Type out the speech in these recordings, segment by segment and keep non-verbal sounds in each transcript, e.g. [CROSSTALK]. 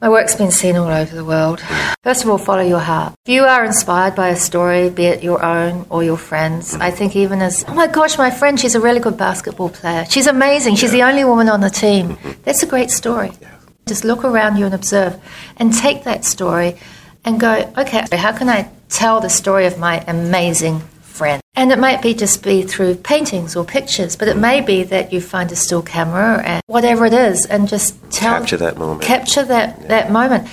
My work's been seen all over the world. First of all, follow your heart. If you are inspired by a story, be it your own or your friends, I think even as, oh my gosh, my friend, she's a really good basketball player. She's amazing. She's the only woman on the team. Mm-hmm. That's a great story. Just look around you and observe and take that story and go, okay, how can I tell the story of my amazing friend? And it might be just be through paintings or pictures, but it may be that you find a still camera and whatever it is and just tell, Capture that moment. capture that, that moment.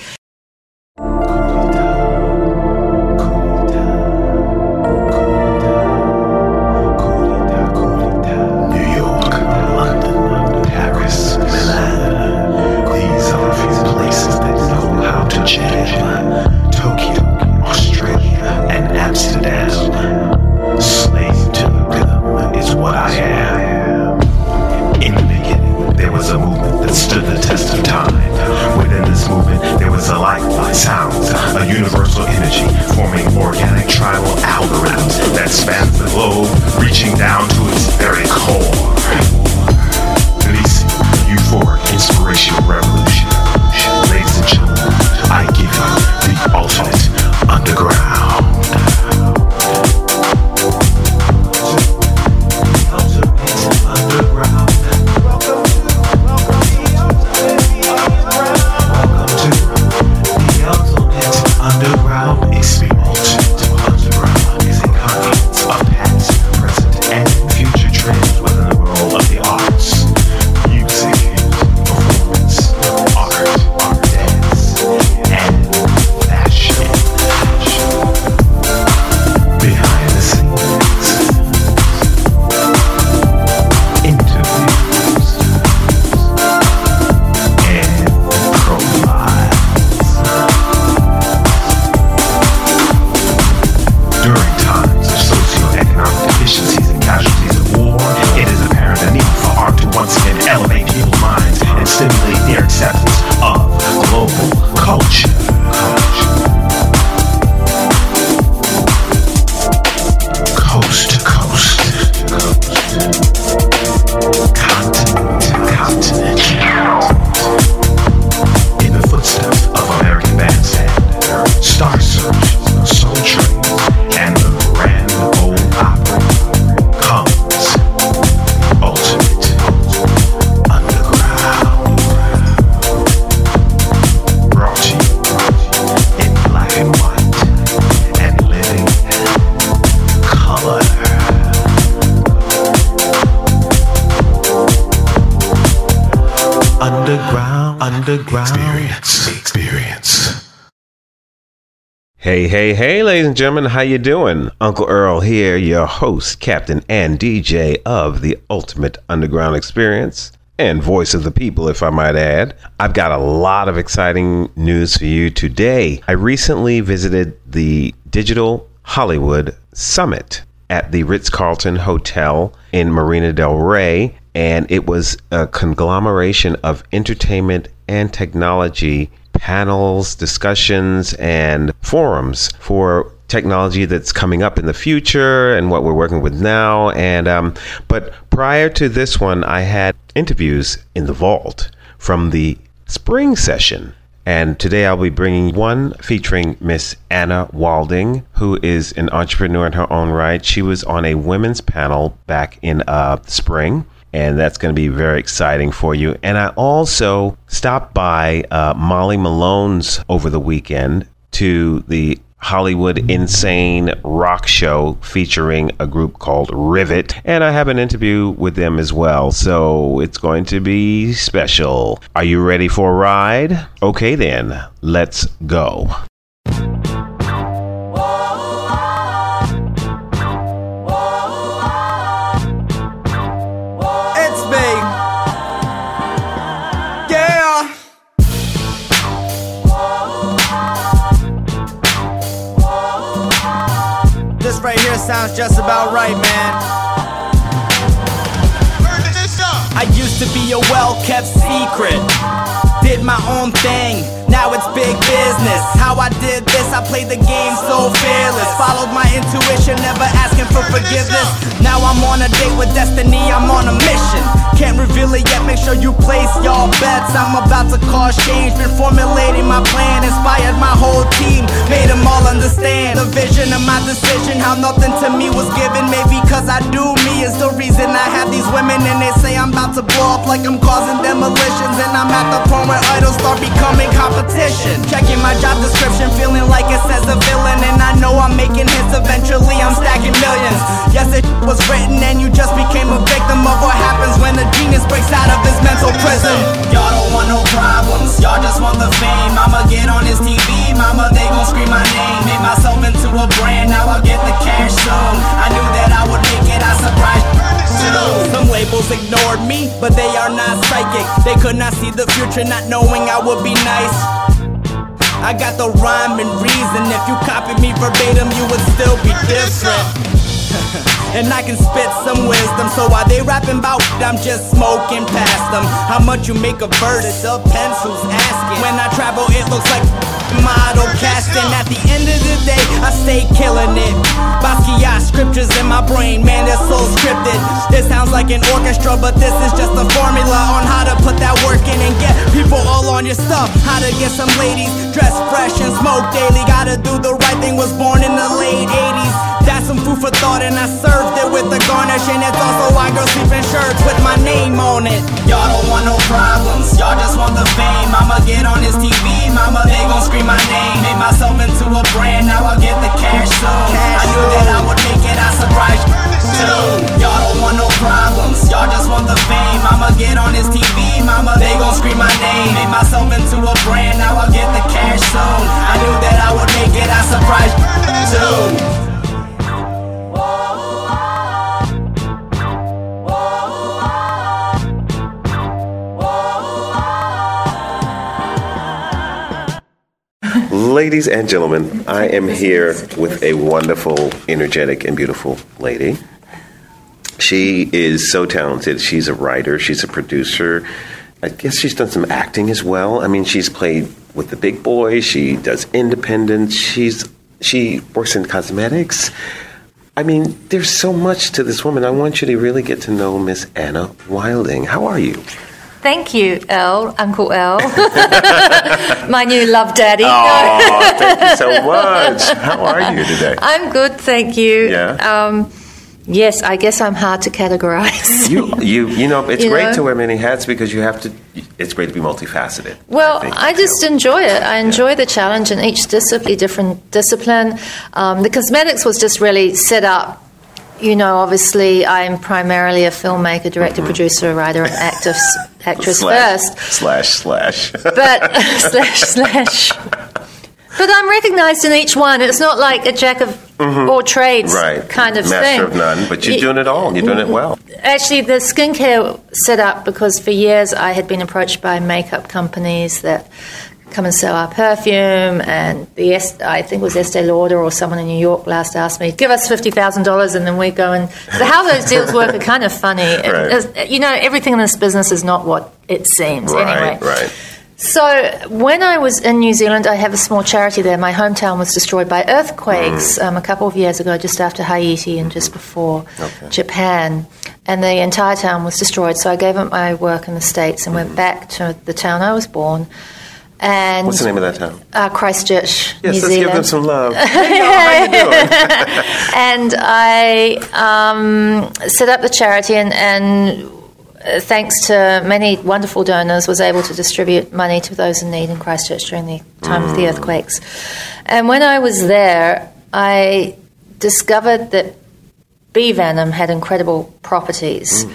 Sounds, a universal energy, forming organic tribal algorithms that spans the globe, reaching down to its very core. Releasing euphoric inspirational revolution. Ladies and gentlemen, I give you the ultimate underground. Hey, ladies and gentlemen, how you doing? Uncle Earl here, your host, captain, and DJ of the Ultimate Underground Experience, and voice of the people, if I might add. I've got a lot of exciting news for you today. I recently visited the Digital Hollywood Summit at the Ritz Carlton Hotel in Marina del Rey, and it was a conglomeration of entertainment and technology panels, discussions, and forums for technology that's coming up in the future and what we're working with now. And um, but prior to this one, I had interviews in the vault from the spring session. And today I'll be bringing one featuring Miss Anna Wilding, who is an entrepreneur in her own right. She was on a women's panel back in uh, spring, and that's going to be very exciting for you. And I also stopped by uh, Molly Malone's over the weekend to the Hollywood Insane Rock Show featuring a group called Rivet. And I have an interview with them as well. So it's going to be special. Are you ready for a ride? Okay, then, let's go. Sounds just about right, man. I used to be a well kept secret. Did my own thing, big business. How I did this, I played the game so fearless. Followed my intuition, never asking for forgiveness. Now I'm on a date with destiny, I'm on a mission. Can't reveal it yet, make sure you place y'all bets. I'm about to cause change, been formulating my plan inspired my whole team, made them all understand the vision of my decision. How nothing to me was given, maybe cause I do me is the reason I have these women and they say I'm about to blow up like I'm causing demolitions. And I'm at the point where idols start becoming competition. Checking my job description, feeling like it says a villain. And I know I'm making hits, eventually I'm stacking millions. Yes, it was written and you just became a victim of what happens when a genius breaks out of his mental prison. Y'all don't want no problems, y'all just want the fame. I'ma get on his TV, mama, they gon' scream my name. Made myself into a brand, now I'll get the cash soon. I knew that I would make it, I surprised. Some labels ignored me, but they are not psychic. They could not see the future, not knowing I would be nice. I got the rhyme and reason. If you copied me verbatim, you would still be different. [LAUGHS] and I can spit some wisdom. So while they rapping about, I'm just smoking past them. How much you make a verse? It depends who's asking. When I travel, it looks like [LAUGHS] model casting. At the end of the day, I stay killing it. Basquiat scriptures in my brain, man, they're so scripted. This sounds like an orchestra, but this is just a formula on how to put that work in and get people all on your stuff. How to get some ladies dressed fresh and smoke daily. Gotta do the right thing, was born in the late 80s. That's some food for thought, and I served it with a garnish. And it's also why girls sleep in shirts with my name on it. Y'all don't want no problems, y'all just want the fame. I'ma get on his TV, mama, they gon' scream my name. Made myself into a brand, now I'll get the cash soon. I knew that I would make it, I surprised too. Y'all don't want no problems, y'all just want the fame. I'ma get on his TV, mama, they gon' scream my name. Made myself into a brand, now I'll get the cash soon. I knew that I would make it, I surprised you Ladies and gentlemen, I am here with a wonderful, energetic, and beautiful lady. She is so talented. She's a writer, she's a producer. I guess she's done some acting as well. I mean, she's played with the big boys, she does independent, she's she works in cosmetics. I mean, there's so much to this woman. I want you to really get to know Miss Anna Wilding. How are you? Thank you, L, Uncle Earl. [LAUGHS] My new love daddy. Oh, thank you so [LAUGHS] much. How are you today? I'm good, thank you. Yeah. Um, yes, I guess I'm hard to categorize. [LAUGHS] You, you, you know, it's You great know? to wear many hats because you have to. It's great to be multifaceted. Well, think, I, just know. enjoy it. I enjoy the challenge in each discipline, different discipline. Um, the cosmetics was just really set up. You know, obviously, I'm primarily a filmmaker, director, producer, writer, and actress, [LAUGHS] actress slash, first. slash slash. but [LAUGHS] [LAUGHS] slash slash. But I'm recognised in each one. It's not like a jack of all trades Mm-hmm. right, kind of master thing. Master of none. But you're doing it all. You're doing it well. Actually, the skincare set up because for years I had been approached by makeup companies that come and sell our perfume, and the I think it was Estee Lauder or someone in New York last asked me, "Give us fifty thousand dollars," and then we go and so how those deals work are kind of funny. [LAUGHS] Right. you know, everything in this business is not what it seems. Right, anyway, right. so when I was in New Zealand, I have a small charity there. My hometown was destroyed by earthquakes um, a couple of years ago, just after Haiti and just before Okay. Japan, and the entire town was destroyed. So I gave up my work in the states and went back to the town I was born. And What's the name of that town? Uh, Christchurch, Yes, New let's Zealand give them some love. Hey, [LAUGHS] y'all, how you doing? [LAUGHS] and I um, set up the charity and, and uh, thanks to many wonderful donors was able to distribute money to those in need in Christchurch during the time of the earthquakes. And when I was there, I discovered that bee venom had incredible properties.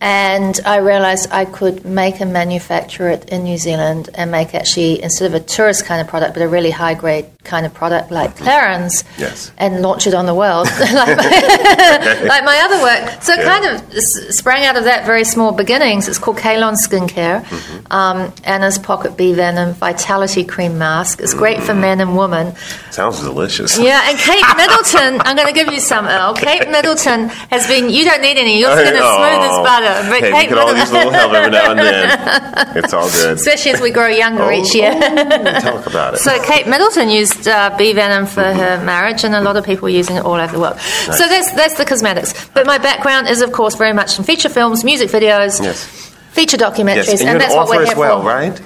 And I realized I could make and manufacture it in New Zealand and make actually, instead of a tourist kind of product, but a really high grade kind of product like Clarins, Yes. and launch it on the world [LAUGHS] [LAUGHS] like, my, like my other work. So it Yeah. kind of s- sprang out of that very small beginnings. It's called Kalon Skincare, Mm-hmm. um, Anna's Pocket Bee Venom Vitality Cream Mask. It's great for men and women. Sounds delicious. Yeah, and [LAUGHS] Kate Middleton, I'm going to give you some, Earl. Kate Middleton has been, you don't need any, your skin is smooth as butter. But hey, Kate we could all use a little help every now and then. It's all good. especially as we grow younger Oh, each year. oh, talk about it. So Kate Middleton used uh, bee venom for her marriage, and a lot of people are using it all over the world. So that's that's the cosmetics. But my background is, of course, very much in feature films, music videos, yes. feature documentaries, Yes, and, and, that's what we're here as well, for. right?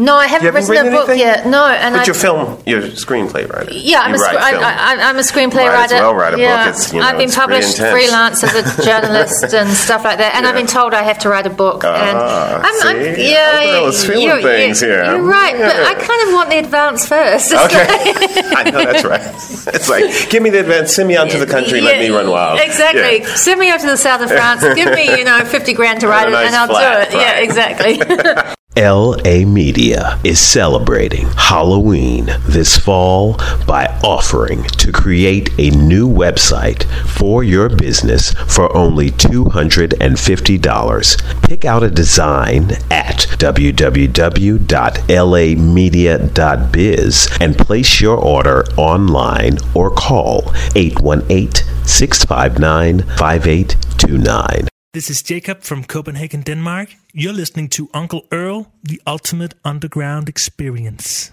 No, I haven't, haven't written, a book anything? yet. No, and But I. your film, your screenplay writer. yeah, I'm you a, write I. I, I'm a screenplay Might as writer. well write a book. yeah. It's, you know, I've been it's published freelance as a [LAUGHS] journalist and stuff like that, and I've been told I have to write a book. and Ah, I'm, I'm, yeah, Uncle Earl is feeling you're, things you're, here. You're right, but I kind of want the advance first. [LAUGHS] Okay, I know that's right. It's like, give me the advance, send me out to the country, let me run wild. Exactly. Yeah. Send me over to the south of France. Give me, you know, [LAUGHS] fifty grand to write it, nice and I'll flat, do it. Yeah, exactly. LA Media is celebrating Halloween this fall by offering to create a new website for your business for only $250. Pick out a design at www.lamedia.biz and place your order online or call 818 659 5829. This is Jacob from Copenhagen, Denmark. You're listening to Uncle Earl, the ultimate underground experience.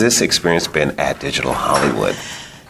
This experience been at Digital Hollywood?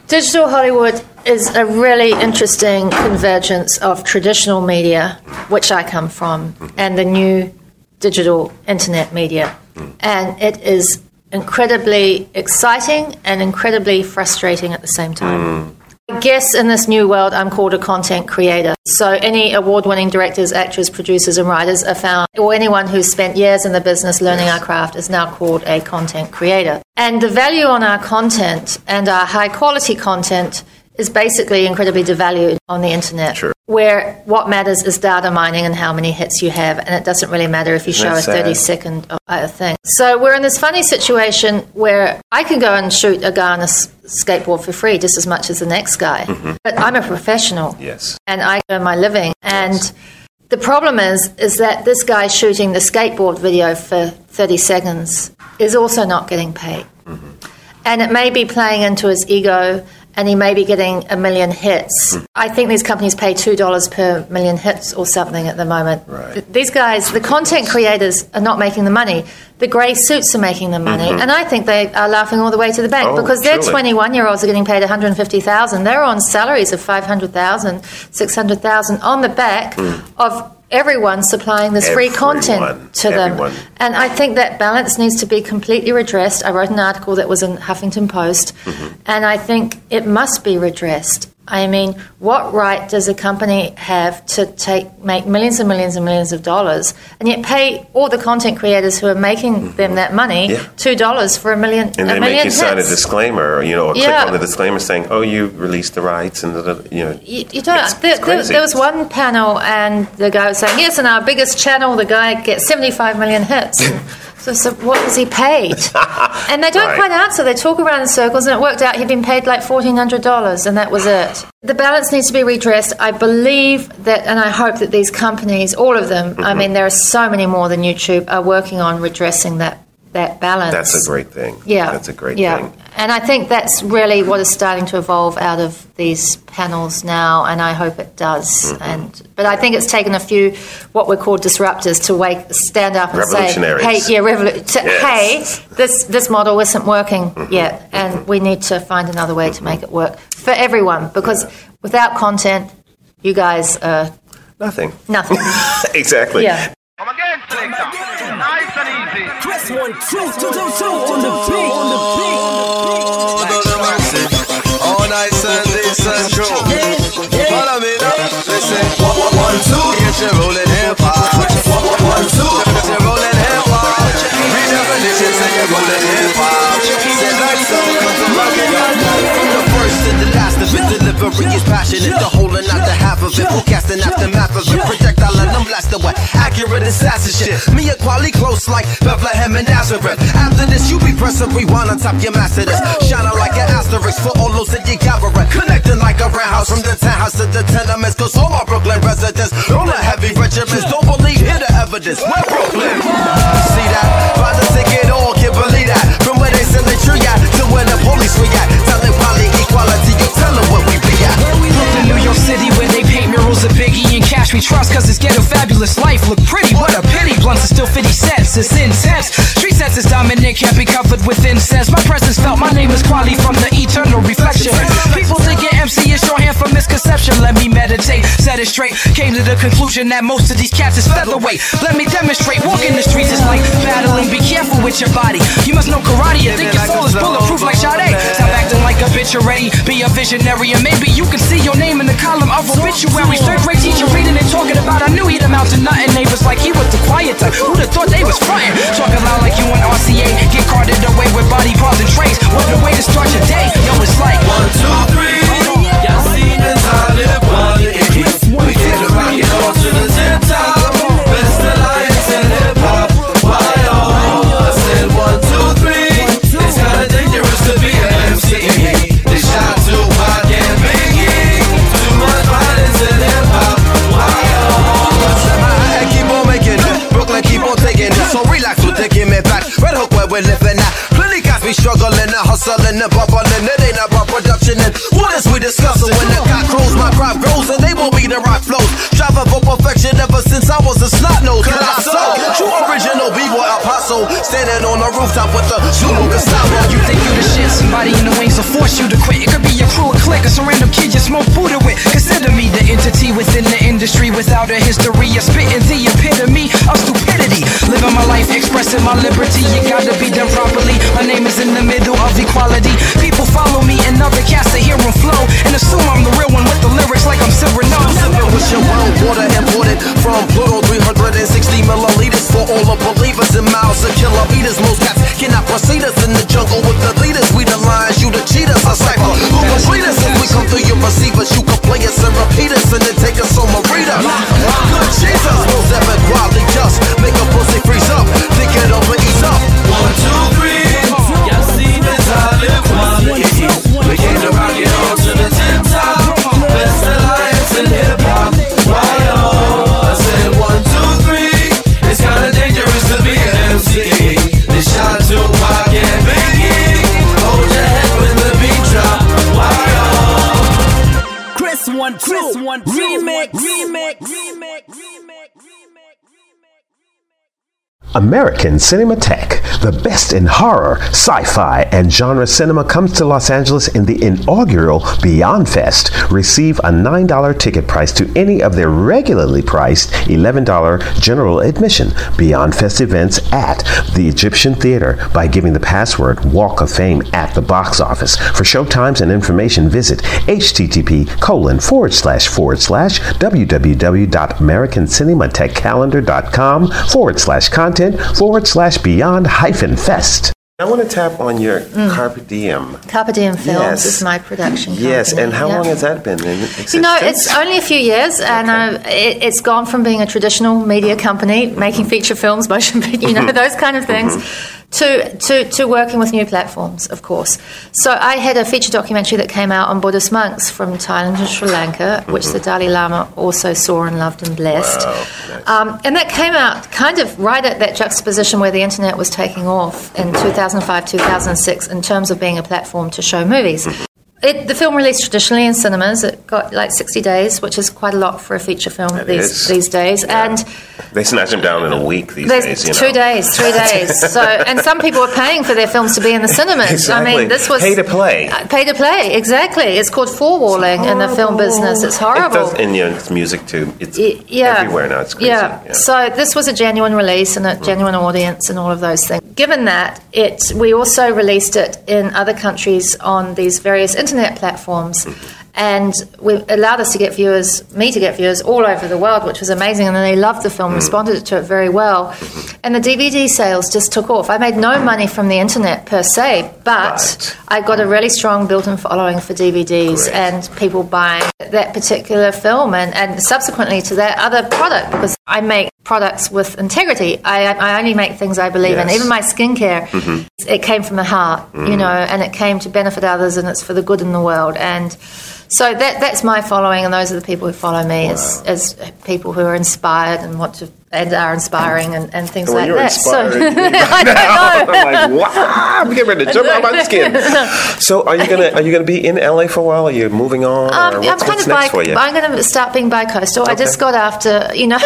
Digital Hollywood is a really interesting convergence of traditional media, which I come from, and the new digital internet media. And it is incredibly exciting and incredibly frustrating at the same time. Mm. I guess in this new world, I'm called a content creator. So any award winning directors, actors, producers, and writers are found, or anyone who's spent years in the business learning our craft is now called a content creator. And the value on our content and our high quality content is basically incredibly devalued on the internet. Sure. Where what matters is data mining and how many hits you have, and it doesn't really matter if you show a 30 second thing. So we're in this funny situation where I can go and shoot a guy on a skateboard for free just as much as the next guy, Mm-hmm. but I'm a professional Yes. and I earn my living. And the problem is, is that this guy shooting the skateboard video for 30 seconds is also not getting paid. Mm-hmm. And it may be playing into his ego, and he may be getting a million hits. I think these companies pay $2 per million hits or something at the moment. Right. These guys, the content creators, are not making the money. The grey suits are making the money. Mm-hmm. And I think they are laughing all the way to the bank Oh, because their 21 year olds are getting paid 150000 They're on salaries of 500000 600000 on the back hmm. of everyone supplying this free content to them. And I think that balance needs to be completely redressed. I wrote an article that was in Huffington Post, mm-hmm. and I think it must be redressed. I mean, what right does a company have to take make millions and millions and millions of dollars and yet pay all the content creators who are making mm-hmm. them that money Yeah. two dollars for a million And a they million make you sign a disclaimer, or, you know, or Yeah. click on the disclaimer saying, "Oh, you released the rights," and you know, You, you don't. It's- there, it's there, there was one panel, and the guy was saying, "Yes, and our biggest channel, the guy gets seventy-five million hits." [LAUGHS] so, so what was he paid? [LAUGHS] and they don't Right. quite answer. They talk around in circles, and it worked out he'd been paid like fourteen hundred dollars, and that was it. The balance needs to be redressed. I believe that, and I hope that these companies, all of them, Mm-hmm. I mean, there are so many more than YouTube, are working on redressing that that balance. that's a great thing. Yeah, that's a great yeah. thing. And I think that's really what is starting to evolve out of these panels now, and I hope it does. Mm-hmm. And but I think it's taken a few what we call disruptors to wake, stand up and say, "Hey, yeah, revolu- to, Yes. Mm-hmm. hey, this this model isn't working yet, and we need to find another way to make it work for everyone. Because without content, you guys are Nothing. nothing. [LAUGHS] exactly. yeah. Come again, selector. Nice and one, two, two, two, two on the beat, on the beat, on the beat. All nice and decent crew. Follow me now. Listen. One, one, one, two. Get you rolling hip hop. One, one, one, two. Get you rolling hip hop. Redefinition say you're rolling hip hop. Say like so. Come to rock it. From the first to the last of it, delivery is passionate. The whole and not the half of of it. Forecasting aftermath of it. And them. Accurate assassin shit. Me and Quali close like Bethlehem and Nazareth. After this, you be pressing rewind on top your master this. Shining like an asterisk for all those that you gathering. Connecting like a roundhouse from the townhouse to the tenements. Cause all my Brooklyn residents, all the heavy regiments, don't believe, hear the evidence. We're Brooklyn. See that? We trust cause it's ghetto fabulous life. Look pretty, what a pity. Blunts are still 50 cents, it's intense. Street sense is dominant, can't be covered with incense. My presence felt, my name is Quali from the eternal reflection. People MC is shorthand for misconception. Let me meditate, set it straight. Came to the conclusion that most of these cats is featherweight. Let me demonstrate, walking the streets is like battling. Be careful with your body. You must know karate and think your soul is bulletproof like Sade. Stop acting like a bitch already. Be a visionary and maybe you can see your name in the column of obituaries. Third grade teacher reading and talking about. I knew he'd amount to nothing. Neighbors like he was the quiet type. Who'd have thought they was frontin'? Talking loud like you and RCA. Get carted away with body parts and trays. What a way to start your day. Yo, it's like One, two, three. Y'all seen the time live one We came to rock it all to the top. Best alliance in hip hop. Why oh? I said one, two, three. It's kinda dangerous to be an MC. They shot Tupac and Biggie. Too much violence in hip hop. Why oh? I keep on making it. Brooklyn keep on taking it. So relax, we're taking it back. Red Hook where we're living at. Plenty guys be struggling and hustling and bubbling. It ain't about production and what is we discussing? When the won't be the rock flows. Striving for perfection ever since I was a Standing on the rooftop with the Zulu Gustavo. You think you the shit, somebody in the wings will force you to quit. It could be your crew, a clique, or some random kid you smoke Buddha with. Consider me the entity within the industry without a history of spitting the epitome of stupidity. Living my life, expressing my liberty. You gotta be done properly. My name is in the middle of equality. People follow me and other cats to hear them flow and assume I'm the real one with the lyrics like I'm Cyrano. With your world water imported from Pluto 360 milliliters for all the believers in miles of kilometers. Most cats cannot proceed us in the jungle with the leaders. We the lions, you the cheaters. A cipher who complete us if we come through your receivers. You can play us and repeat us and then take us on Marita. American Cinematheque, the best in horror, sci-fi, and genre cinema comes to Los Angeles in the inaugural Beyond Fest. Receive a $9 ticket price to any of their regularly priced $11 general admission Beyond Fest events at the Egyptian Theater by giving the password Walk of Fame at the box office. For showtimes and information, visit http colon forward slash forward slash forward slash content forward slash beyond hyphen fest. I want to tap on your mm. Carpe Diem. Carpe Diem Films Yes. is my production company. Yes, and how yeah. long has that been in You know, it's only a few years, and uh, it, it's gone from being a traditional media company making feature films, motion, [LAUGHS] pic- you know, mm-hmm. those kind of things, mm-hmm. To, to to working with new platforms, of course. So I had a feature documentary that came out on Buddhist monks from Thailand and Sri Lanka, which the Dalai Lama also saw and loved and blessed. Um, and that came out kind of right at that juxtaposition where the internet was taking off in 2005, 2006, in terms of being a platform to show movies. It, the film released traditionally in cinemas. It got like 60 days, which is quite a lot for a feature film It these, is. these days. And They snatch them down in a week these days. You two know. days, three [LAUGHS] days. So, and some people are paying for their films to be in the cinemas. Exactly. I mean, this was Pay to play. Uh, pay to play, exactly. It's called four-walling in the film business. It's horrible. It does, and you know, it's music too. It's Y- yeah. everywhere now. It's crazy. Yeah. So this was a genuine release and a genuine audience and all of those things. Given that, it we also released it in other countries on these various internet platforms. And we allowed us to get viewers, me to get viewers all over the world, which was amazing. And then they loved the Mm. film, responded to it very well, and the DVD sales just took off. I made no money from the internet per se, but I got a really strong built-in following for DVDs Great. and people buying that particular film, and, and subsequently to that other product because I make products with integrity. I, I only make things I believe in. Even my skincare, it came from the heart, you know, and it came to benefit others, and it's for the good in the world. And so that that's my following, and those are the people who follow me as, as people who are inspired and want to and are inspiring and, and things When like that. inspired, so you- [LAUGHS] I don't know. [LAUGHS] I'm like, wow, I'm getting ready to jump out of my skin. [LAUGHS] So, are you gonna are you gonna be in LA for a while? Are you moving on, Um, or I'm kind what's of next bi- for you? I'm going to start being bi-coastal. I just got after, you know,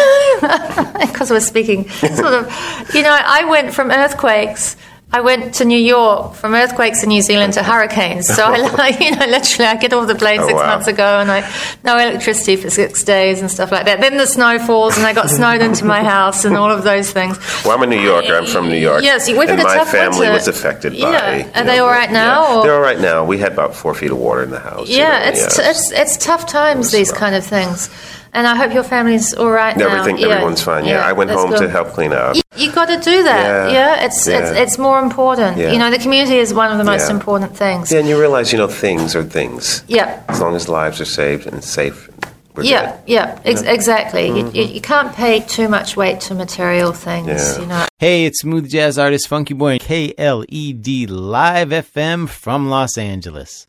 because we're speaking sort of, you know, I went from earthquakes. I went to New York from earthquakes in New Zealand to hurricanes. So I, [LAUGHS] [LAUGHS] you know, literally, I get off the plane Oh, six wow. months ago, and I no electricity for six days and stuff like that. Then the snow falls, and I got snowed into my house, and all of those things. Well, I'm a New Yorker. I'm from New York. Yes, we've had a my family was affected by. Yeah. you Are they all right now, Yeah. They're all right now. We had about four feet of water in the house. you Yeah, know, it's, yeah. it's it's tough times. These rough. kind of things, and I hope your family's all right now. Everything, Yeah, everyone's fine. Yeah, I went home good. to help clean up. You, you got to do that. Yeah, Yeah, it's, it's yeah. it's more important. Yeah. You know, the community is one of the most Yeah. important things. Yeah, and you realize, you know, things are things. Yeah. As long as lives are saved and safe, we're Yeah, good. yeah, ex- exactly. You, you, mm-hmm. you can't pay too much weight to material things. Yeah. You know, Hey, it's smooth jazz artist Funky Boy, KLED Live FM from Los Angeles.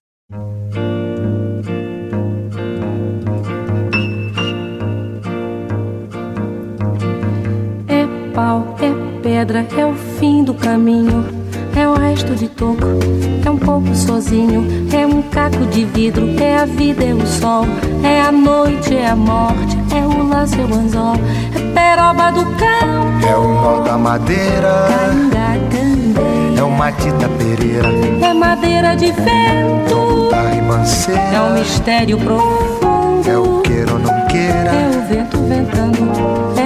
Pau, é pedra, é o fim do caminho. É o resto de toco, é um pouco sozinho. É um caco de vidro, é a vida, é o sol. É a noite, é a morte, é o laço, é o anzol. É peroba do campo, É o nó da madeira, é o Matita Pereira, É madeira de vento, é um mistério profundo. é o queira ou não É queira, o vento ventando, é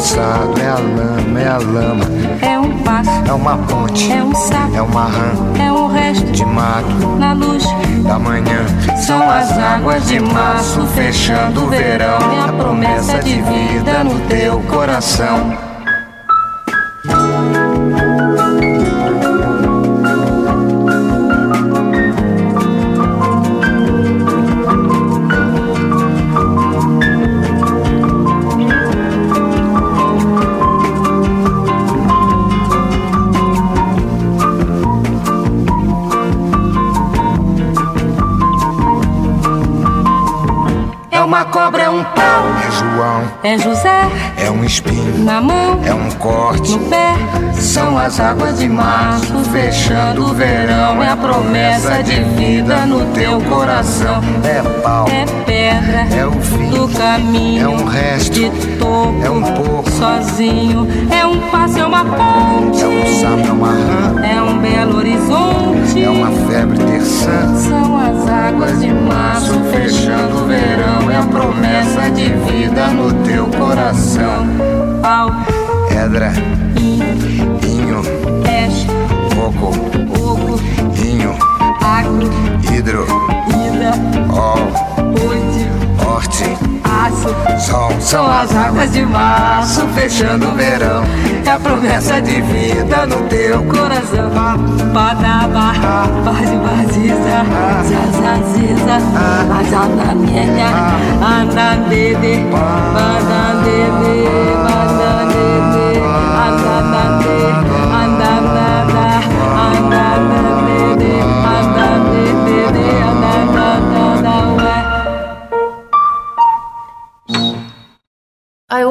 é a lama, é a lama, É um passo, é uma ponte, é um sapo, é uma rã é um resto de mato na luz. da manhã. São as águas de março fechando o verão. É a promessa de vida no teu coração. É José é um espinho, na mão, é um corte. no pé. São as águas de março fechando o verão. É a promessa de vida no teu coração. É pau, É pedra é o fim, do caminho. é um resto, de toco, é um pouco, sozinho. É um passo, é uma ponte. é um sapo, é uma rã, É um belo horizonte. é uma febre terçã. São as águas de março fechando o verão. É a promessa de vida no teu coração. Pau, Pedra, inho, peixe, coco, oco, inho, agro, hidro, São as águas de março fechando o verão. É a promessa de vida no teu coração. Badaba, base baziza, zazaziza, azanamienya, andandede, banana. I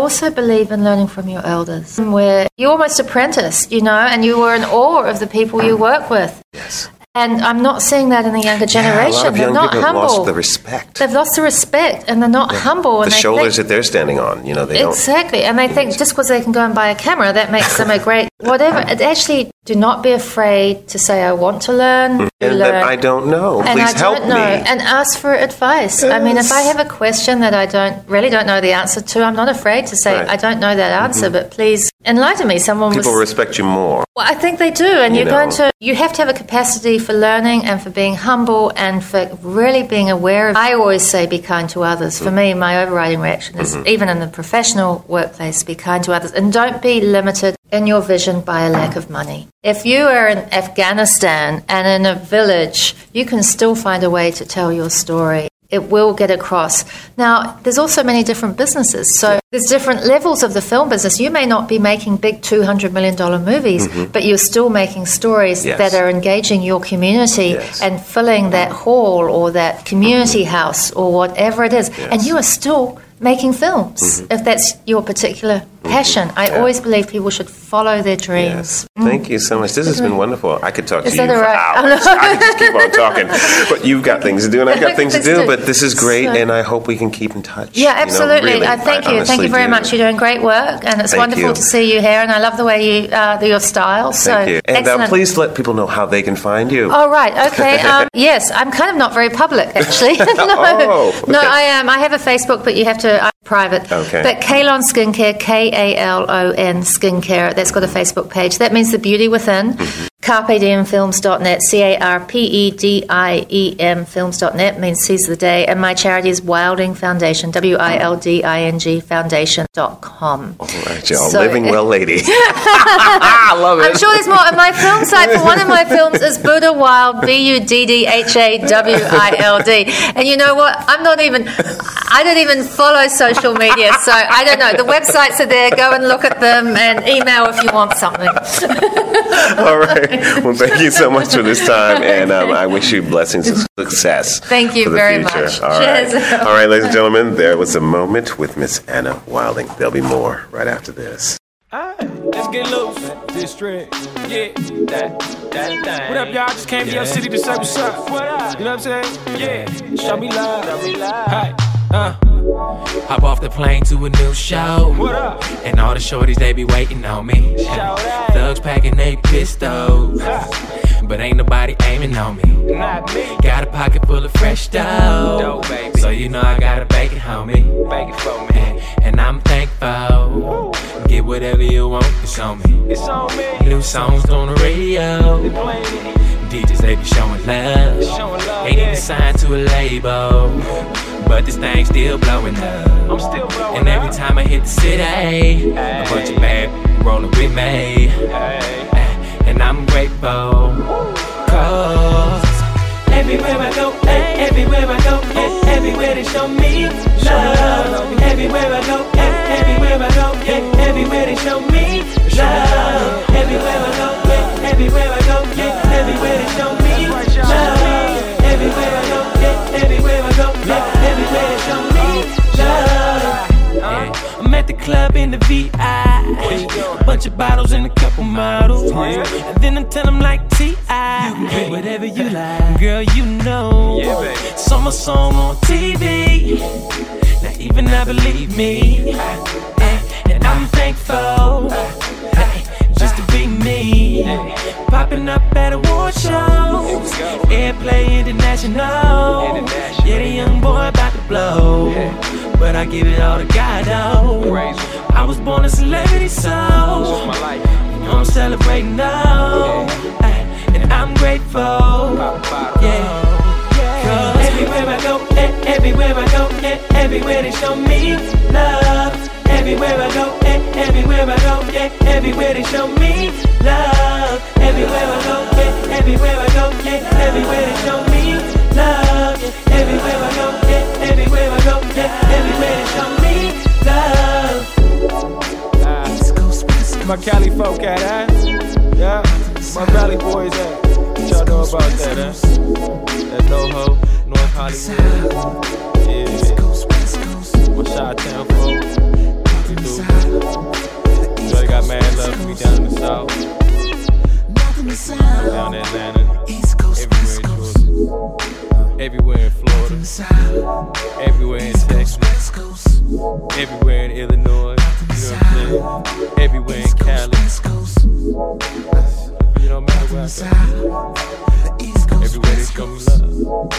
also believe in learning from your elders, where you almost apprenticed, you know, and you were in awe of the people you work with. Yes. And I'm not seeing that in the younger generation. Yeah, a lot of they're not humble. lost the respect. They've lost the respect, and they're not humble. And the shoulders think, that they're standing on, you know, they don't. Exactly, and they think just because they can go and buy a camera, that makes them a [LAUGHS] great whatever. It actually, do not be afraid to say, "I want to learn." to And learn. I don't know. and Please I help don't know, me. and ask for advice. I mean, if I have a question that I don't really don't know the answer to, I'm not afraid to say, Right. Mm-hmm. "I don't know that answer," but please enlighten me. Someone People was. respect you more. Well, I think they do, and You you're going to. You have to have a capacity for learning and for being humble and for really being aware of. I always say, be kind to others. For me, my overriding reaction is, Mm-hmm. even in the professional workplace, be kind to others and don't be limited in your vision by a lack of money. If you are in Afghanistan and in a village, you can still find a way to tell your story. It will get across. Now, there's also many different businesses. So there's different levels of the film business. You may not be making big $200 million movies, mm-hmm. but you're still making stories Yes. that are engaging your community Yes. and filling that hall or that community mm-hmm. house or whatever it is. And you are still making films mm-hmm. if that's your particular passion. I always believe people should follow their dreams. Thank you so much. This has been wonderful. I could talk Is to you for right? hours. [LAUGHS] I could just keep on talking. But you've got things to do, and I've got [LAUGHS] things to do. But this is great, So- and I hope we can keep in touch. Yeah, You know, absolutely. really, I thank I you. Thank you very do. much. You're doing great work, and it's Thank wonderful you. to see you here. And I love the way you, uh, your style. So Thank you. And uh, please let people know how they can find you. Oh right, [LAUGHS] okay. Um, yes, I'm kind of not very public actually. no, Oh, no. I am. I have a Facebook, but you have to uh, private. Okay. But Kalon Skincare, K A L O N Skincare. That's got a Facebook page. That means the beauty within. Mm-hmm. CarpeDiemFilms.net, C A R P E D I E M Films.net means seize the day. And my charity is Wilding Foundation, W I L D I N G Foundation.com. All right, y'all. So- Living well, [LAUGHS] lady. I love it. I'm sure there's more. And my film site for one of my films is Buddha Wild, B U D D H A W I L D. And you know what? I'm not even, I don't even follow social media. So I don't know. The websites are there. Go and look at them and email if you want something. [LAUGHS] All right. [LAUGHS] Well, thank you so much for this time, and um, I wish you blessings and success. [LAUGHS] Thank you for the very future. much. All right. Cheers. All right, ladies and gentlemen, there was a moment with Miss Anna Wilding. There'll be more right after this. Let's get loose. District. Yeah. That, that thing. What up, y'all? I Just came to your city to say what's up. What up? You know what I'm saying? Yeah. Show me love. Show me love. Hey. Uh. Hop off the plane to a new show. What up? And all the shorties, they be waiting on me. Thugs packing they pistols. But ain't nobody aiming on me. Got a pocket full of fresh dough. So you know I gotta bake it, homie. Bake it for me. And I'm thankful. Get whatever you want, it's on me. It's on me. New songs on the radio. They playing it. DJs, they be. Showing love, Ain't even signed to a label. But this thing still blowing up. I'm still blowing And every time I hit the city, a bunch of bad rolling with me. Hey. And I'm grateful. Cause everywhere I go, eh, everywhere I go, eh, everywhere they show me love. Everywhere I go, eh, everywhere I go, eh, everywhere they show me love. Everywhere I go, everywhere I go, eh, everywhere they show me love. Everywhere I go, eh, everywhere I go, everywhere they show me love. I'm at the club in the VI. A bunch of bottles and a couple models. And then I tell them like T.I. You can get whatever you like. Girl, you know. Yeah, baby. Saw my song on TV. Now even I believe me. And I'm thankful. Just to be me. Popping up at award shows. Airplay International. International. Yeah, the young boy blow. But I give it all to God, though. Praise. I was born a celebrity, so It's my life. I'm celebrating now. Ay, And I'm grateful. Yeah. Cause everywhere I go, eh, everywhere I go, eh, everywhere they show me love. Everywhere I go, eh, everywhere I go, eh, everywhere they show me love. Everywhere I go, eh, everywhere I go, eh, everywhere they show me love. Yeah, Everywhere I go, my Cali folk at, eh? Yeah, my Valley boys at. What y'all know about that, eh? That NoHo, North Hollywood. Yeah. East Coast, West Coast. What's our town folk? We do. Got mad love for me down in the south. Down in Atlanta. Everywhere in Georgia. Everywhere in Florida. Everywhere in Texas. Everywhere in Illinois. You know what I'm saying? Everywhere in Cali. You don't matter where I go. Everywhere they show me love.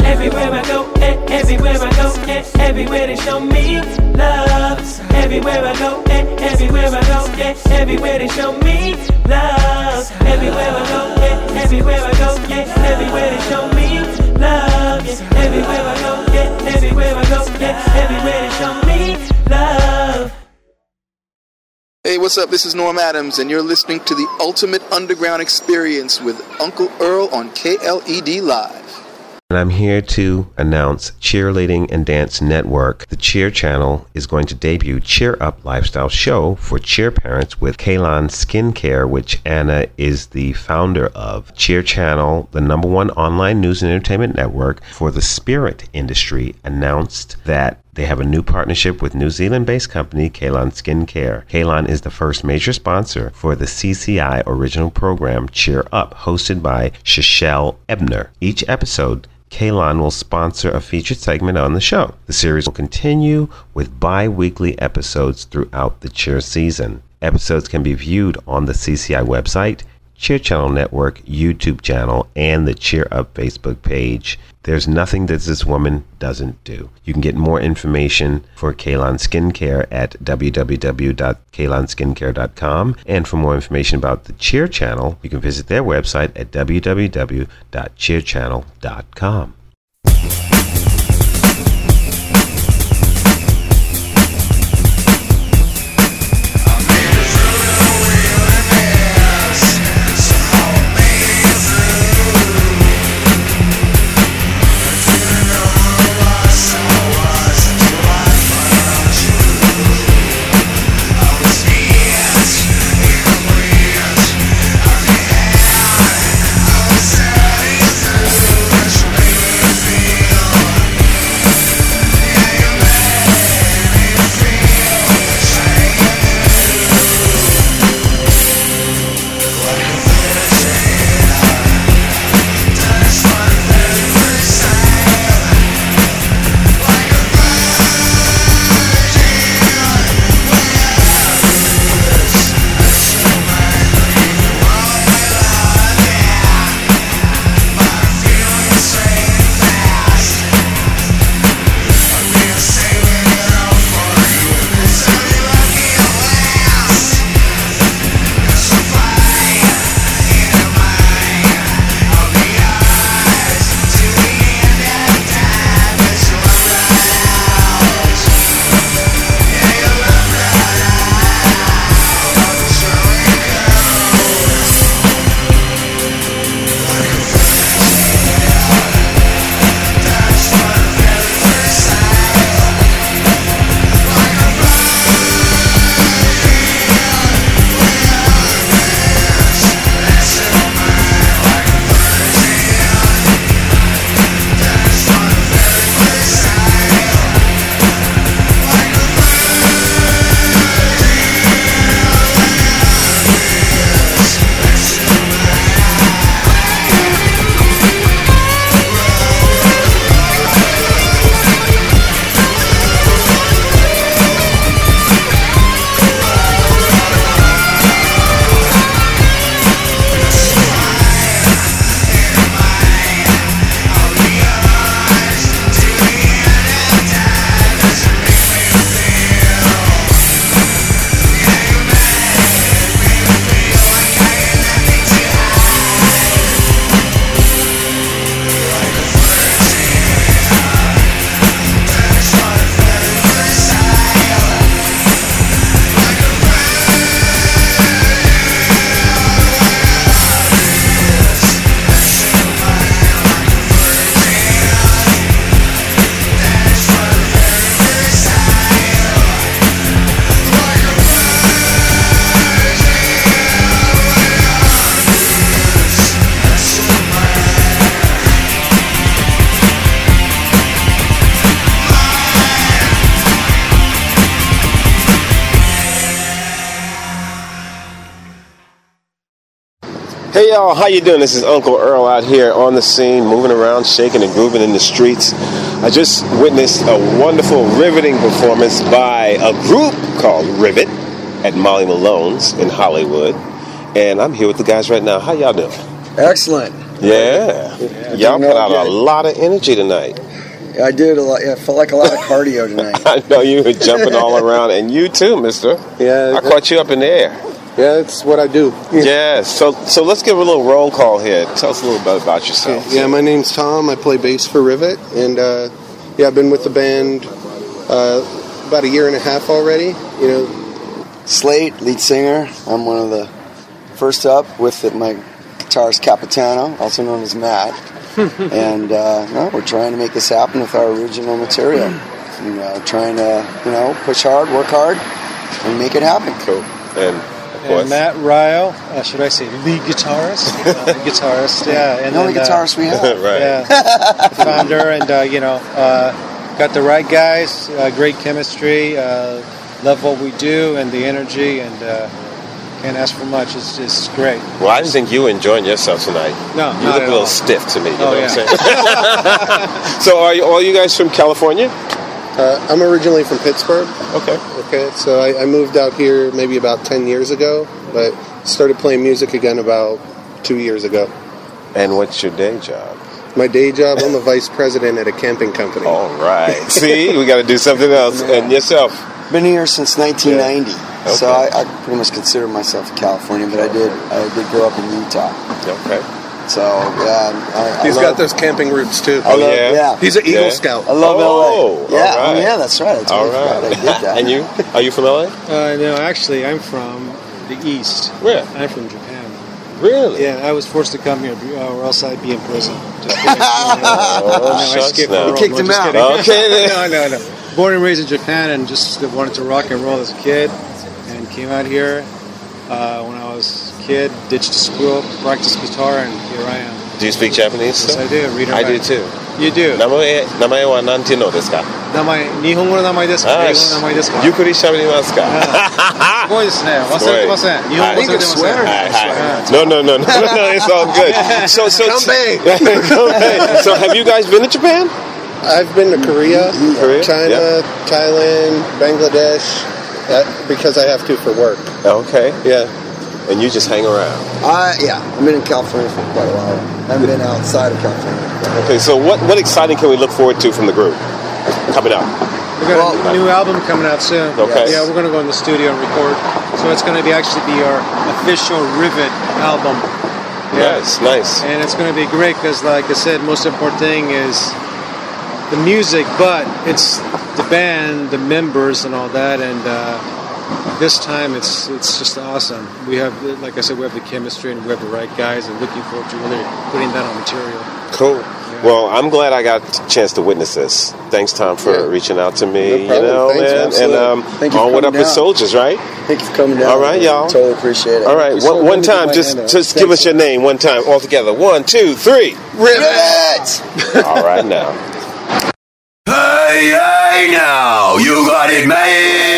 Everywhere I go, eh, everywhere I go, eh, everywhere they show me love. Everywhere I go, eh, everywhere I go, eh, everywhere they show me love. Everywhere I go, eh, everywhere I go, everywhere they show me love. Everywhere I go, everywhere they show me love. Hey, what's up? This is Norm Adams, and you're listening to the Ultimate Underground Experience with Uncle Earl on KLED Live. And I'm here to announce Cheerleading and Dance Network. The Cheer Channel is going to debut Cheer Up Lifestyle Show for cheer parents with Kalon Skincare, which Anna is the founder of. Cheer Channel, the number one online news and entertainment network for the spirit industry, announced that they have a new partnership with New Zealand based company Kalon Skincare. Kalon is the first major sponsor for the CCI original program Cheer Up, hosted by Shishelle Ebner. Each episode Kalon will sponsor a featured segment on the show. The series will continue with bi weekly episodes throughout the cheer season. Episodes can be viewed on the CCI website, Cheer Channel Network YouTube channel, and the Cheer Up Facebook page. There's nothing that this woman doesn't do. You can get more information for Kalon Skincare at www.kalonskincare.com. And for more information about the Cheer Channel, you can visit their website at www.cheerchannel.com. how you doing? This is Uncle Earl out here on the scene, moving around, shaking and grooving in the streets. I just witnessed a wonderful, riveting performance by a group called Rivet at Molly Malone's in Hollywood. And I'm here with the guys right now. How y'all doing? Excellent. Yeah. Y'all put out a lot of energy tonight. I did a lot. Yeah, I felt like a lot of cardio tonight. [LAUGHS] I know you were jumping all [LAUGHS] around, and you too, mister. Yeah. I caught you up in the air. Yeah, that's what I do. Yeah, so so let's give a little roll call here. Tell us a little bit about yourself. Yeah, my name's Tom. I play bass for Rivet, and uh, yeah, I've been with the band uh, about a year and a half already. You know, Slate, lead singer. I'm one of the first up with the, my guitarist Capitano, also known as Matt. [LAUGHS] and uh, no, we're trying to make this happen with our original material. You know, trying to you know push hard, work hard, and make it happen. Cool. And And Matt Ryle, uh, should I say lead guitarist? [LAUGHS] Uh, guitarist, yeah. And The only then, uh, guitarist we have. [LAUGHS] Right. Yeah, [LAUGHS] founder, and uh, you know, uh, got the right guys, uh, great chemistry, uh, love what we do, and the energy, and uh, can't ask for much. It's, it's great. Well, I didn't think you were enjoying yourself tonight. No, you look a little all. stiff to me. You Oh, know yeah. what I'm saying? so, are you, all you guys from California? Uh, I'm originally from Pittsburgh. Okay. Okay, so I, I moved out here maybe about ten years ago, but started playing music again about two years ago. And what's your day job? My day job, I'm a vice president at a camping company. All right. See, we got to do something else. And yourself? Been here since 1990, so Okay. I, I pretty much consider myself a Californian, but I did I did grow up in Utah. Okay. So yeah, I, I He's love, got those camping roots too. I love, yeah. He's an Eagle Yeah. Scout. I love Oh, LA. Yeah, all oh, right. yeah, that's right. I All totally I did that. and you? Are you from LA? Uh, no, actually, I'm from the East. Where? I'm from Japan. Really? Yeah, I was forced to come here, uh, or else I'd be in prison. [LAUGHS] Just kidding. no, no, I shucks skipped now. You kicked him out. Okay, [LAUGHS] no, no, no. Born and raised in Japan, and just wanted to rock and roll as a kid, and came out here uh, when I was a kid. Ditched school, practiced guitar, and here I am. Do you speak Japanese? Yes, I do. Read and I do write. too. You do. 名前名前は何ていうのですか名前、日本語の名前ですか英語の名前ですかゆっくり喋りますかすごいですね。忘れてません。日本語忘れてません。はいはい [LAUGHS] No, no, no, no, no, [LAUGHS] it's all good. So, so, [LAUGHS] Kanbei. Kanbei. so, have you guys been to Japan? I've been to Korea, Korea, China, Thailand, Bangladesh, uh, because I have to for work. Okay. Yeah. And you just hang around. Uh, yeah, I've been in California for quite a while. I haven't been outside of California. Okay, so what, what exciting can we look forward to from the group coming up? We got a new album coming out soon. Okay. Yeah, we're going to go in the studio and record. So it's going to be actually be our official Rivet album. Nice, nice. And it's going to be great because, like I said, most important thing is the music, but it's the band, the members, and all that. And uh, this time, it's it's just awesome. We have, like I said, we have the chemistry and we have the right guys, and looking forward to really putting that on material. Cool. Well, I'm glad I got a chance to witness this. Thanks, Tom, for Yeah. reaching out to No me. you know, Thanks, man. And absolutely. um, Thank you for onward coming up with soldiers, right? Thank you for coming down. All right, y'all. Totally appreciate it. All right, You still one, one let me get time, my just hand up. just give us your name one time all together. One, two, three. Rivet! [LAUGHS] all right, now. Hey, hey, now, you got it, mate.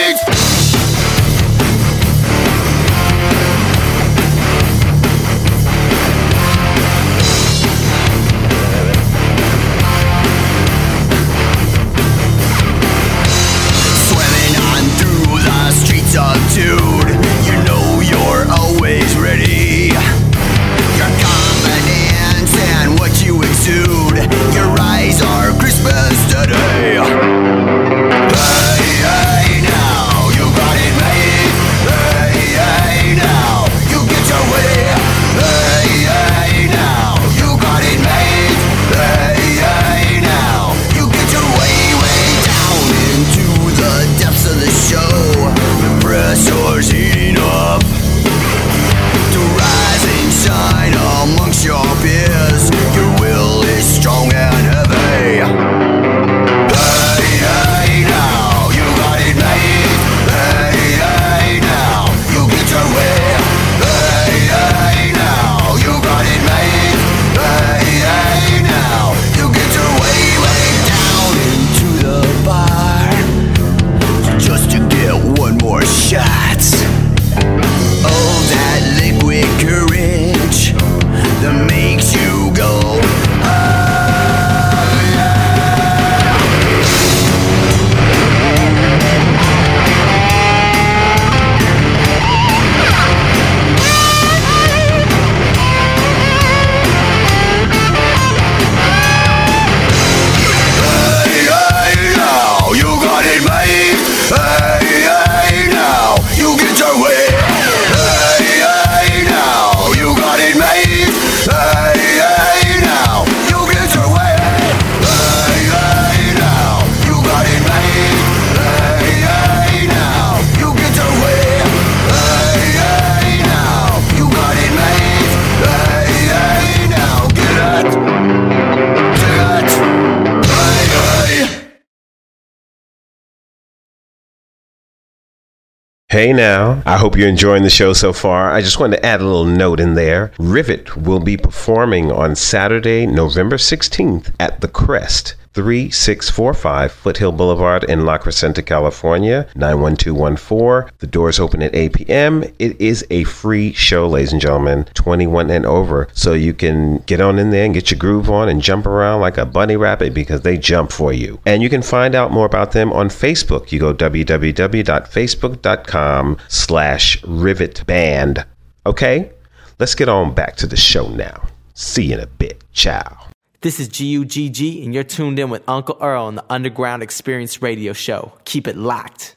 Hey now, I hope you're enjoying the show so far. I just wanted to add a little note in there. Rivet will be performing on Saturday, November 16th at the Crest. 3645 Foothill Boulevard in La Crescenta, California, 91214. The doors open at 8 p.m. It is a free show, ladies and gentlemen, 21 and over. So you can get on in there and get your groove on and jump around like a bunny rabbit because they jump for you. And you can find out more about them on Facebook. You go www.facebook.com slash rivet band. Okay? Let's get on back to the show now. See you in a bit. Ciao. This is GUGG, and you're tuned in with Uncle Earl on the Underground Experience Radio Show. Keep it locked.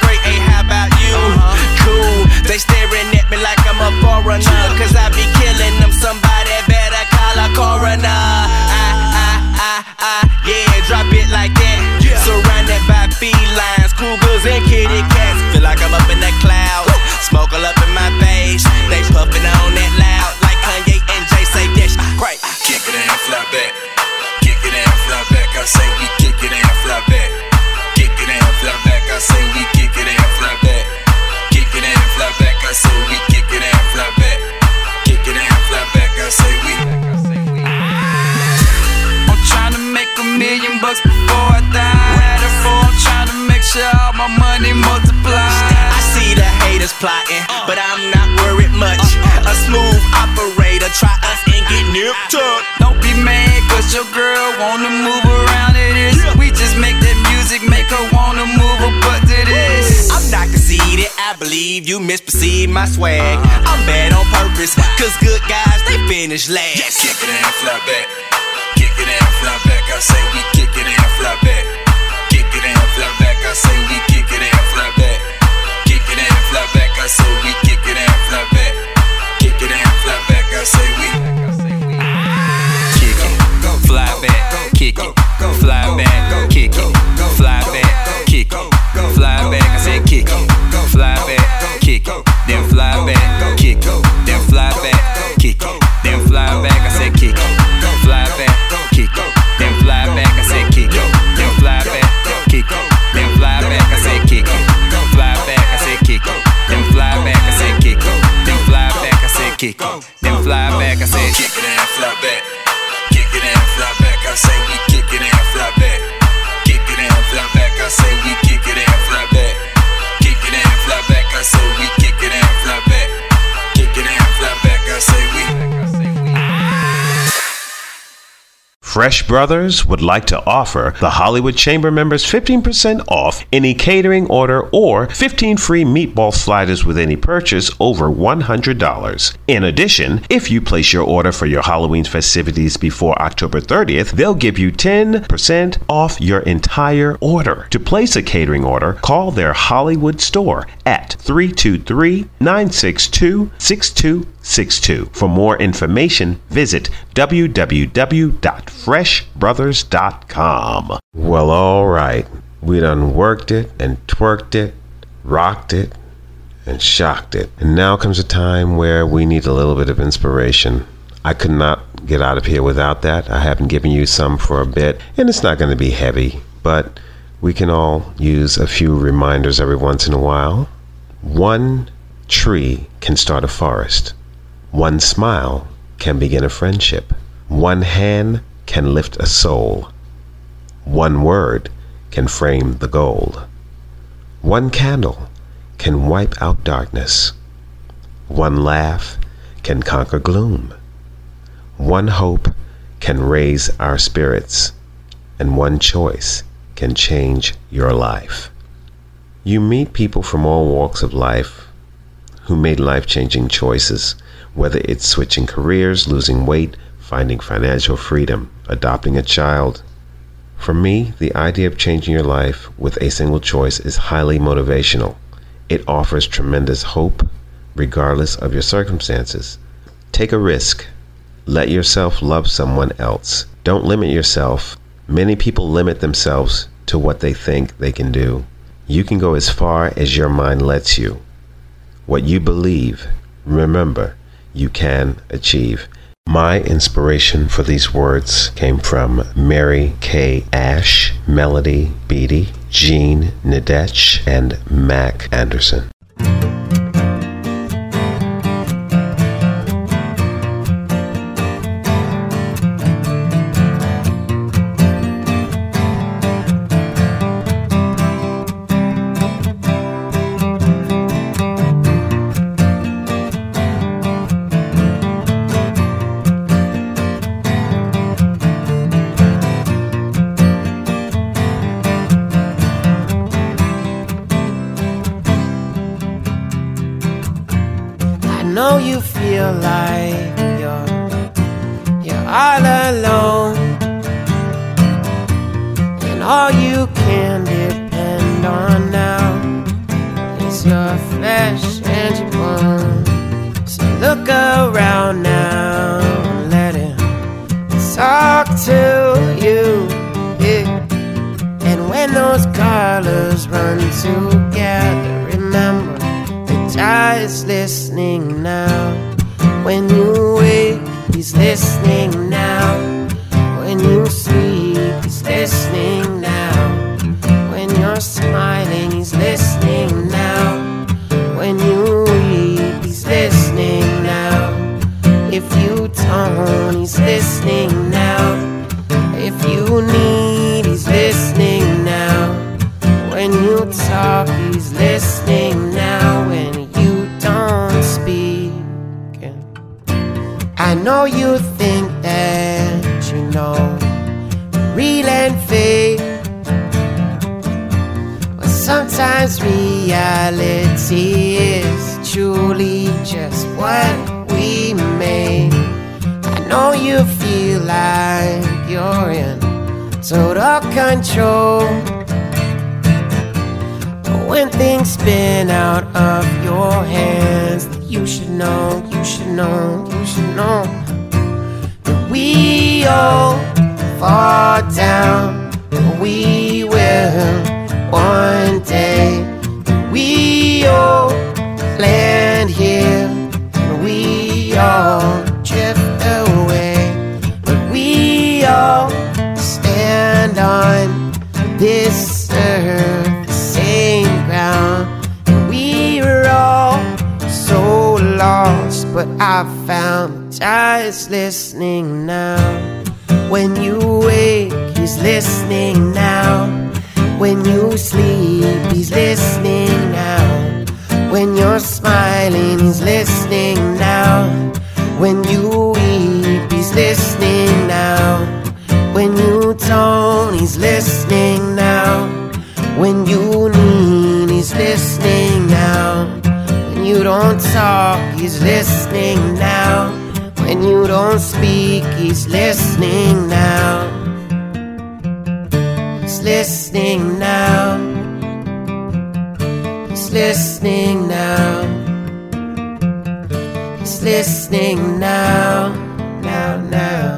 Great. Fresh Brothers would like to offer the Hollywood Chamber members 15% off any catering order or 15 free meatball sliders with any purchase over $100. In addition, if you place your order for your Halloween festivities before October 30th, they'll give you 10% off your entire order. To place a catering order, call their Hollywood store at 323 962 6262. For more information, visit www.freshbrothers.com. Well, all right. We done worked it and twerked it, rocked it, and shocked it. And now comes a time where we need a little bit of inspiration. I could not get out of here without that. I haven't given you some for a bit, and it's not going to be heavy, but we can all use a few reminders every once in a while. One tree can start a forest. One smile can begin a friendship. One hand can lift a soul. One word can frame the gold. One candle can wipe out darkness. One laugh can conquer gloom. One hope can raise our spirits. And one choice can change your life. You meet people from all walks of life who made life changing choices, whether it's switching careers, losing weight, finding financial freedom, adopting a child. For me, the idea of changing your life with a single choice is highly motivational. It offers tremendous hope, regardless of your circumstances. Take a risk. Let yourself love someone else. Don't limit yourself. Many people limit themselves to what they think they can do. You can go as far as your mind lets you. What you believe, remember, you can achieve. My inspiration for these words came from Mary Kay Ash, Melody Beattie, Jean Nidetch, and Mac Anderson. Sometimes reality is truly just what we make. I know you feel like you're in total control. But when things spin out of your hands, you should know, you should know, you should know that we all fall down. We will one day. We all land here, and we all drift away. But we all stand on this earth, the same ground. And we're all so lost, but I found is listening now. When you wake, He's listening now. When you sleep, He's listening now. When you're smiling, He's listening now. When you weep, He's listening now. When you don't, He's listening now. When you need, He's listening now. When you don't talk, He's listening now. When you don't speak, He's listening now. Listening now. He's listening now. He's listening now. Now, now.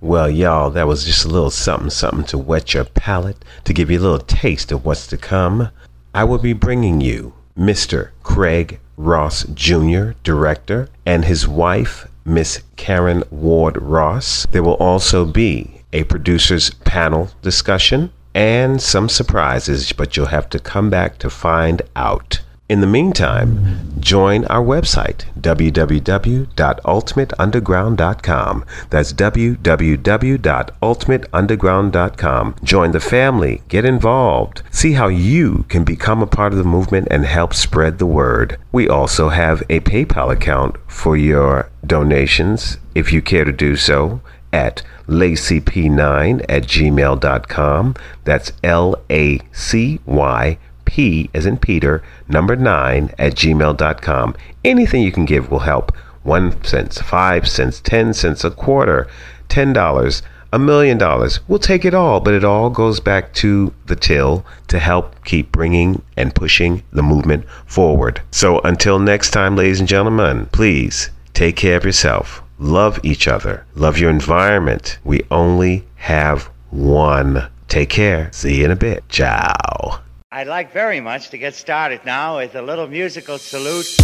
Well, y'all, that was just a little something, something to wet your palate, to give you a little taste of what's to come. I will be bringing you Mr. Craig Ross Jr., director, and his wife, Miss Karen Ward Ross. There will also be a producers panel discussion and some surprises, but you'll have to come back to find out. In the meantime, join our website, www.ultimateunderground.com. That's www.ultimateunderground.com. Join the family, get involved, see how you can become a part of the movement and help spread the word. We also have a PayPal account for your donations if you care to do so at lacyp9 at gmail.com. That's L A C Y P as in Peter, number 9 at gmail.com. Anything you can give will help. One cent, five cents, ten cents, a quarter, ten dollars, a million dollars. We'll take it all, but it all goes back to the till to help keep bringing and pushing the movement forward. So until next time, ladies and gentlemen, please take care of yourself. Love each other. Love your environment. We only have one. Take care. See you in a bit. Ciao. I'd like very much to get started now with a little musical salute.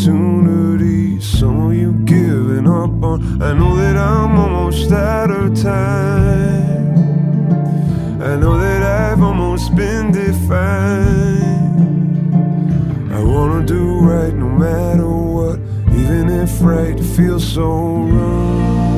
opportunities. Some of you giving up on. I know that I'm almost out of time. I know that I've almost been defined. I wanna do right no matter what, even if right feels so wrong.